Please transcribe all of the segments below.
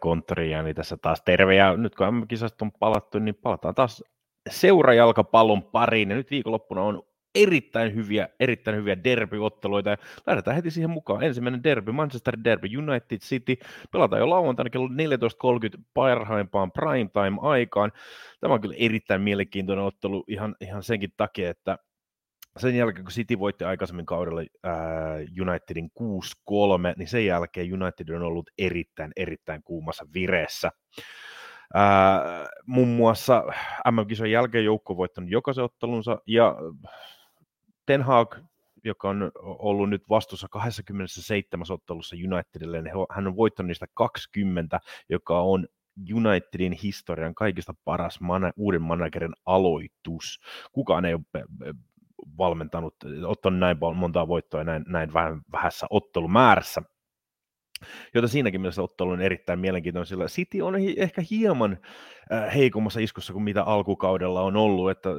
konttoriin ja niin tässä taas terve. Ja nyt kun MM-kisasta on palattu, niin palataan taas seurajalkapallon pariin. Ja nyt viikonloppuna on erittäin hyviä, erittäin hyviä derbyotteluita ja lähdetään heti siihen mukaan. Ensimmäinen derby, Manchester Derby, United City, pelataan jo lauantaina kello 14.30 parhaimpaan primetime-aikaan. Tämä on kyllä erittäin mielenkiintoinen ottelu ihan, ihan senkin takia, että sen jälkeen, kun City voitti aikaisemmin kaudella ää, Unitedin 6-3, niin sen jälkeen United on ollut erittäin, erittäin kuumassa vireessä. Ää, muun muassa MM-kisojen jälkeen joukko on voittanut jokaisen ottelunsa, ja Ten Hag, joka on ollut nyt vastuussa 27 ottelussa Unitedille, niin hän on voittanut niistä 20, joka on Unitedin historian kaikista paras mana, uuden managerin aloitus. Kukaan ei ole valmentanut, ottanut näin montaa voittoa näin, näin vähän, vähässä ottelumäärässä. Jota siinäkin mielessä ottelu on erittäin mielenkiintoinen, sillä City on ehkä hieman äh, heikommassa iskussa kuin mitä alkukaudella on ollut, että äh,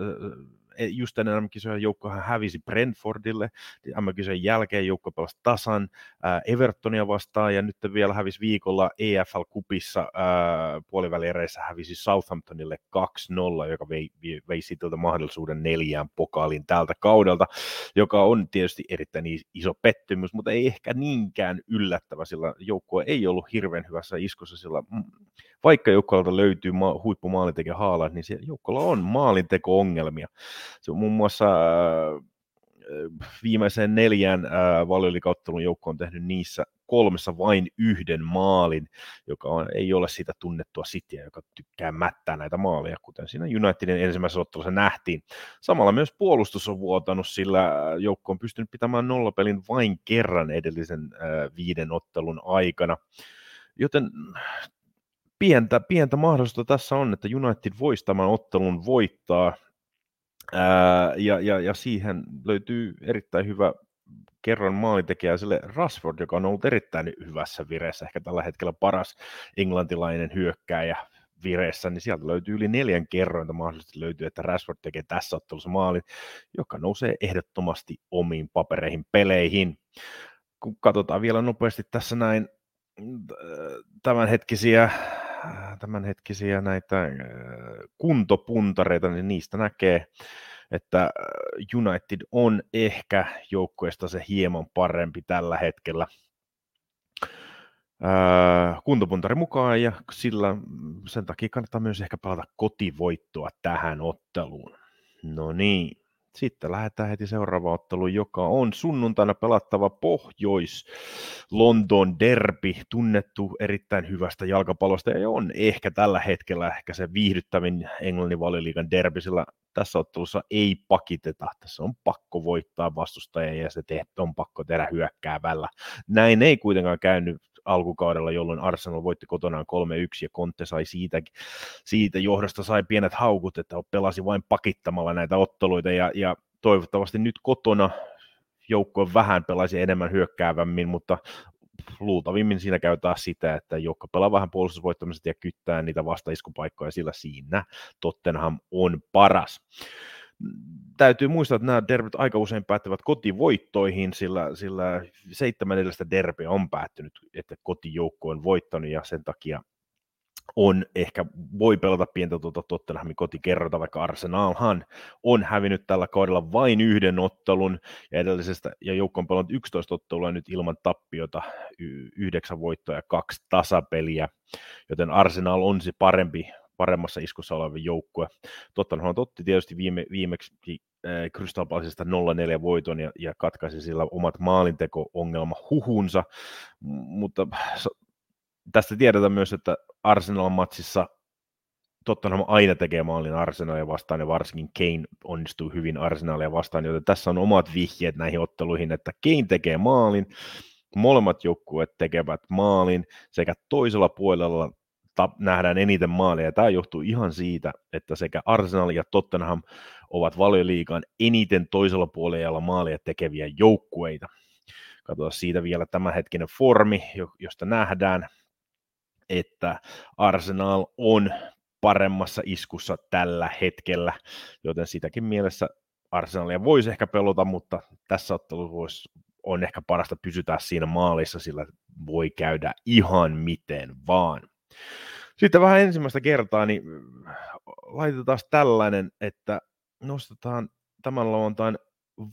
just ennen MM-kisojen joukkohan hävisi Brentfordille, MM-kisojen jälkeen joukko pelasi tasan Evertonia vastaan, ja nyt vielä hävisi viikolla EFL-kupissa puoliväliereissä hävisi Southamptonille 2-0, joka vei, vei, vei Cityltä mahdollisuuden neljään pokaaliin tältä kaudelta, joka on tietysti erittäin iso pettymys, mutta ei ehkä niinkään yllättävä, sillä joukkue ei ollut hirveän hyvässä iskossa, sillä vaikka joukkueelta löytyy ma- huippumaalintekijä haala, niin siellä joukkoilla on maalinteko-ongelmia. Muun muassa äh, viimeisen neljän äh, valioliikauttelun joukko on tehnyt niissä kolmessa vain yhden maalin, joka on, ei ole sitä tunnettua Cityä, joka tykkää mättää näitä maaleja, kuten siinä Unitedin ensimmäisessä ottelussa nähtiin. Samalla myös puolustus on vuotanut, sillä joukko on pystynyt pitämään nollapelin vain kerran edellisen äh, viiden ottelun aikana. Joten pientä, pientä mahdollisuutta tässä on, että United voisi tämän ottelun voittaa, ja, ja, ja siihen löytyy erittäin hyvä kerran maalintekijä sille Rashford, joka on ollut erittäin hyvässä vireessä, ehkä tällä hetkellä paras englantilainen hyökkääjä vireessä, niin sieltä löytyy yli neljän kerrointa mahdollisesti löytyy, että Rashford tekee tässä ottelussa maalin, joka nousee ehdottomasti omiin papereihin peleihin. Kun katsotaan vielä nopeasti tässä näin tämänhetkisiä tämänhetkisiä näitä äh, kuntopuntareita, niin niistä näkee, että äh, United on ehkä joukkueesta se hieman parempi tällä hetkellä. Äh, kuntopuntari mukaan ja sillä sen takia kannattaa myös ehkä palata kotivoittoa tähän otteluun. No niin, sitten lähdetään heti seuraavaan otteluun, joka on sunnuntaina pelattava Pohjois London Derby, tunnettu erittäin hyvästä jalkapallosta ja on ehkä tällä hetkellä ehkä se viihdyttävin Englannin valioliigan derby, sillä tässä ottelussa ei pakiteta, tässä on pakko voittaa vastustajia ja se on pakko tehdä hyökkäävällä. Näin ei kuitenkaan käynyt alkukaudella, jolloin Arsenal voitti kotonaan 3-1 ja Conte sai siitä, siitä johdosta sai pienet haukut, että pelasi vain pakittamalla näitä otteluita ja, ja toivottavasti nyt kotona joukko vähän pelasi enemmän hyökkäävämmin, mutta luultavimmin siinä käy sitä, että joukko pelaa vähän puolustusvoittamiset ja kyttää niitä vastaiskupaikkoja, sillä siinä. Tottenham on paras täytyy muistaa, että nämä derbyt aika usein päättävät kotivoittoihin, sillä, sillä seitsemän edellistä on päättynyt, että kotijoukko on voittanut ja sen takia on ehkä, voi pelata pientä tuota Tottenhamin kotikerrota, vaikka Arsenalhan on hävinnyt tällä kaudella vain yhden ottelun ja edellisestä, ja joukko on pelannut 11 ottelua nyt ilman tappiota, yhdeksän voittoa ja kaksi tasapeliä, joten Arsenal on se parempi paremmassa iskussa oleva joukkue. Tottenham otti tietysti viime, viimeksi äh, Crystal Palaceista 0-4 voiton ja, ja katkaisi sillä omat maalinteko-ongelma huhunsa, mutta tästä tiedetään myös, että Arsenal-matsissa Tottenham aina tekee maalin Arsenalia vastaan ja varsinkin Kane onnistuu hyvin Arsenalia vastaan, joten tässä on omat vihjeet näihin otteluihin, että Kane tekee maalin, molemmat joukkueet tekevät maalin sekä toisella puolella nähdään eniten maaleja. Tämä johtuu ihan siitä, että sekä Arsenal ja Tottenham ovat valioliikan eniten toisella puolella maaleja tekeviä joukkueita. Katsotaan siitä vielä tämänhetkinen formi, josta nähdään, että Arsenal on paremmassa iskussa tällä hetkellä, joten sitäkin mielessä Arsenalia voisi ehkä pelota, mutta tässä ottelussa voisi, on ehkä parasta pysytää siinä maalissa, sillä voi käydä ihan miten vaan. Sitten vähän ensimmäistä kertaa, niin laitetaan tällainen, että nostetaan tämän lauantain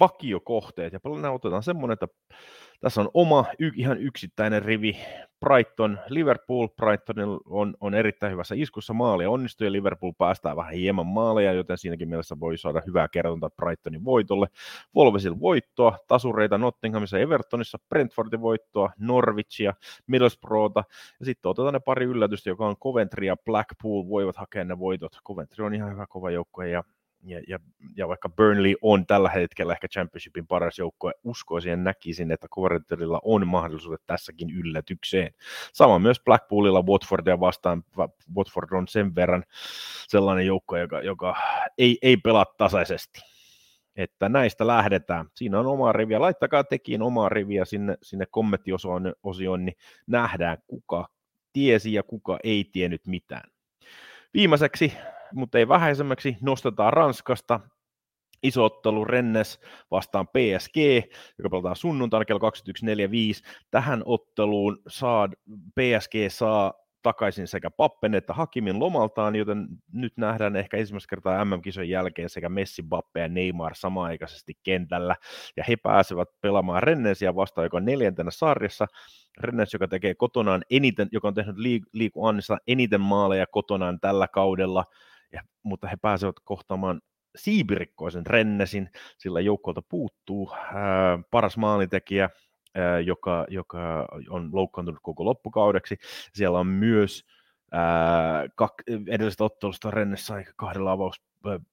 vakiokohteet ja paljon otetaan semmoinen, että tässä on oma y- ihan yksittäinen rivi. Brighton, Liverpool, Brighton on, on erittäin hyvässä iskussa maali onnistui ja Liverpool päästää vähän hieman maaleja, joten siinäkin mielessä voi saada hyvää kerrontaa Brightonin voitolle. Wolvesil voittoa, tasureita Nottinghamissa, Evertonissa, Brentfordin voittoa, Norwichia, Middlesbroughta ja sitten otetaan ne pari yllätystä, joka on Coventry ja Blackpool voivat hakea ne voitot. Coventry on ihan hyvä kova joukko ja ja, ja, ja vaikka Burnley on tällä hetkellä ehkä championshipin paras joukkue, uskoisin ja näkisin, että Coventrylla on mahdollisuudet tässäkin yllätykseen. Sama myös Blackpoolilla Watfordia vastaan. Watford on sen verran sellainen joukkue, joka, joka ei, ei pelaa tasaisesti. Että näistä lähdetään. Siinä on oma riviä. Laittakaa tekin omaa riviä sinne, sinne kommenttiosioon, niin nähdään kuka tiesi ja kuka ei tiennyt mitään. Viimeiseksi mutta ei vähäisemmäksi, nostetaan Ranskasta iso ottelu Rennes vastaan PSG, joka pelataan sunnuntaina kello 21.45. Tähän otteluun saa, PSG saa takaisin sekä Pappen että Hakimin lomaltaan, joten nyt nähdään ehkä ensimmäistä kertaa MM-kisojen jälkeen sekä Messi, Bappe ja Neymar samaaikaisesti kentällä, ja he pääsevät pelaamaan Rennesia vastaan, joka on neljäntenä sarjassa. Rennes, joka tekee kotonaan eniten, joka on tehnyt Liiku Annissa eniten maaleja kotonaan tällä kaudella, ja, mutta he pääsevät kohtaamaan siibirikkoisen Rennesin, sillä joukkolta puuttuu ää, paras maalintekijä, ää, joka, joka on loukkaantunut koko loppukaudeksi. Siellä on myös kak, edellisestä ottelusta Rennes sai kahdella avaus,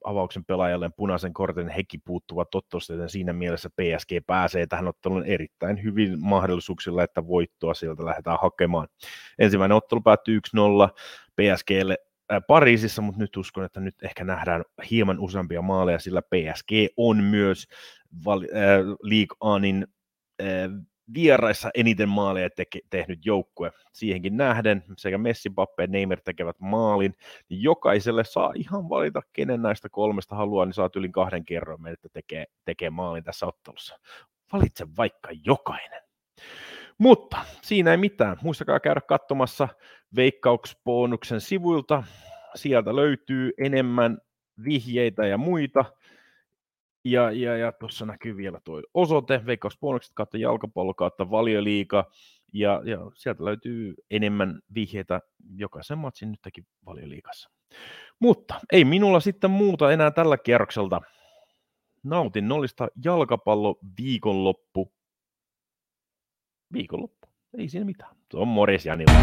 avauksen pelaajalle punaisen kortin, hekin puuttuvat ottelusta, joten siinä mielessä PSG pääsee tähän otteluun erittäin hyvin mahdollisuuksilla, että voittoa sieltä lähdetään hakemaan. Ensimmäinen ottelu päättyy 1-0 PSGlle Pariisissa, mutta nyt uskon, että nyt ehkä nähdään hieman useampia maaleja, sillä PSG on myös äh, League Onin äh, vieraissa eniten maaleja te- tehnyt joukkue. Siihenkin nähden sekä Messi, Bappe ja Neymar tekevät maalin, niin jokaiselle saa ihan valita, kenen näistä kolmesta haluaa, niin saa yli kahden kerran, että tekee, tekee maalin tässä ottelussa. Valitse vaikka jokainen. Mutta siinä ei mitään. Muistakaa käydä katsomassa Veikkausbonuksen sivuilta. Sieltä löytyy enemmän vihjeitä ja muita. Ja, ja, ja tuossa näkyy vielä tuo osoite, Veikkausbonukset kautta jalkapallo kautta valioliika. Ja, ja sieltä löytyy enemmän vihjeitä jokaisen matsin nytkin valioliikassa. Mutta ei minulla sitten muuta enää tällä kierrokselta. Nautin nollista jalkapallo viikonloppu viikonloppu. Ei siinä mitään. Se on morjes Janilla.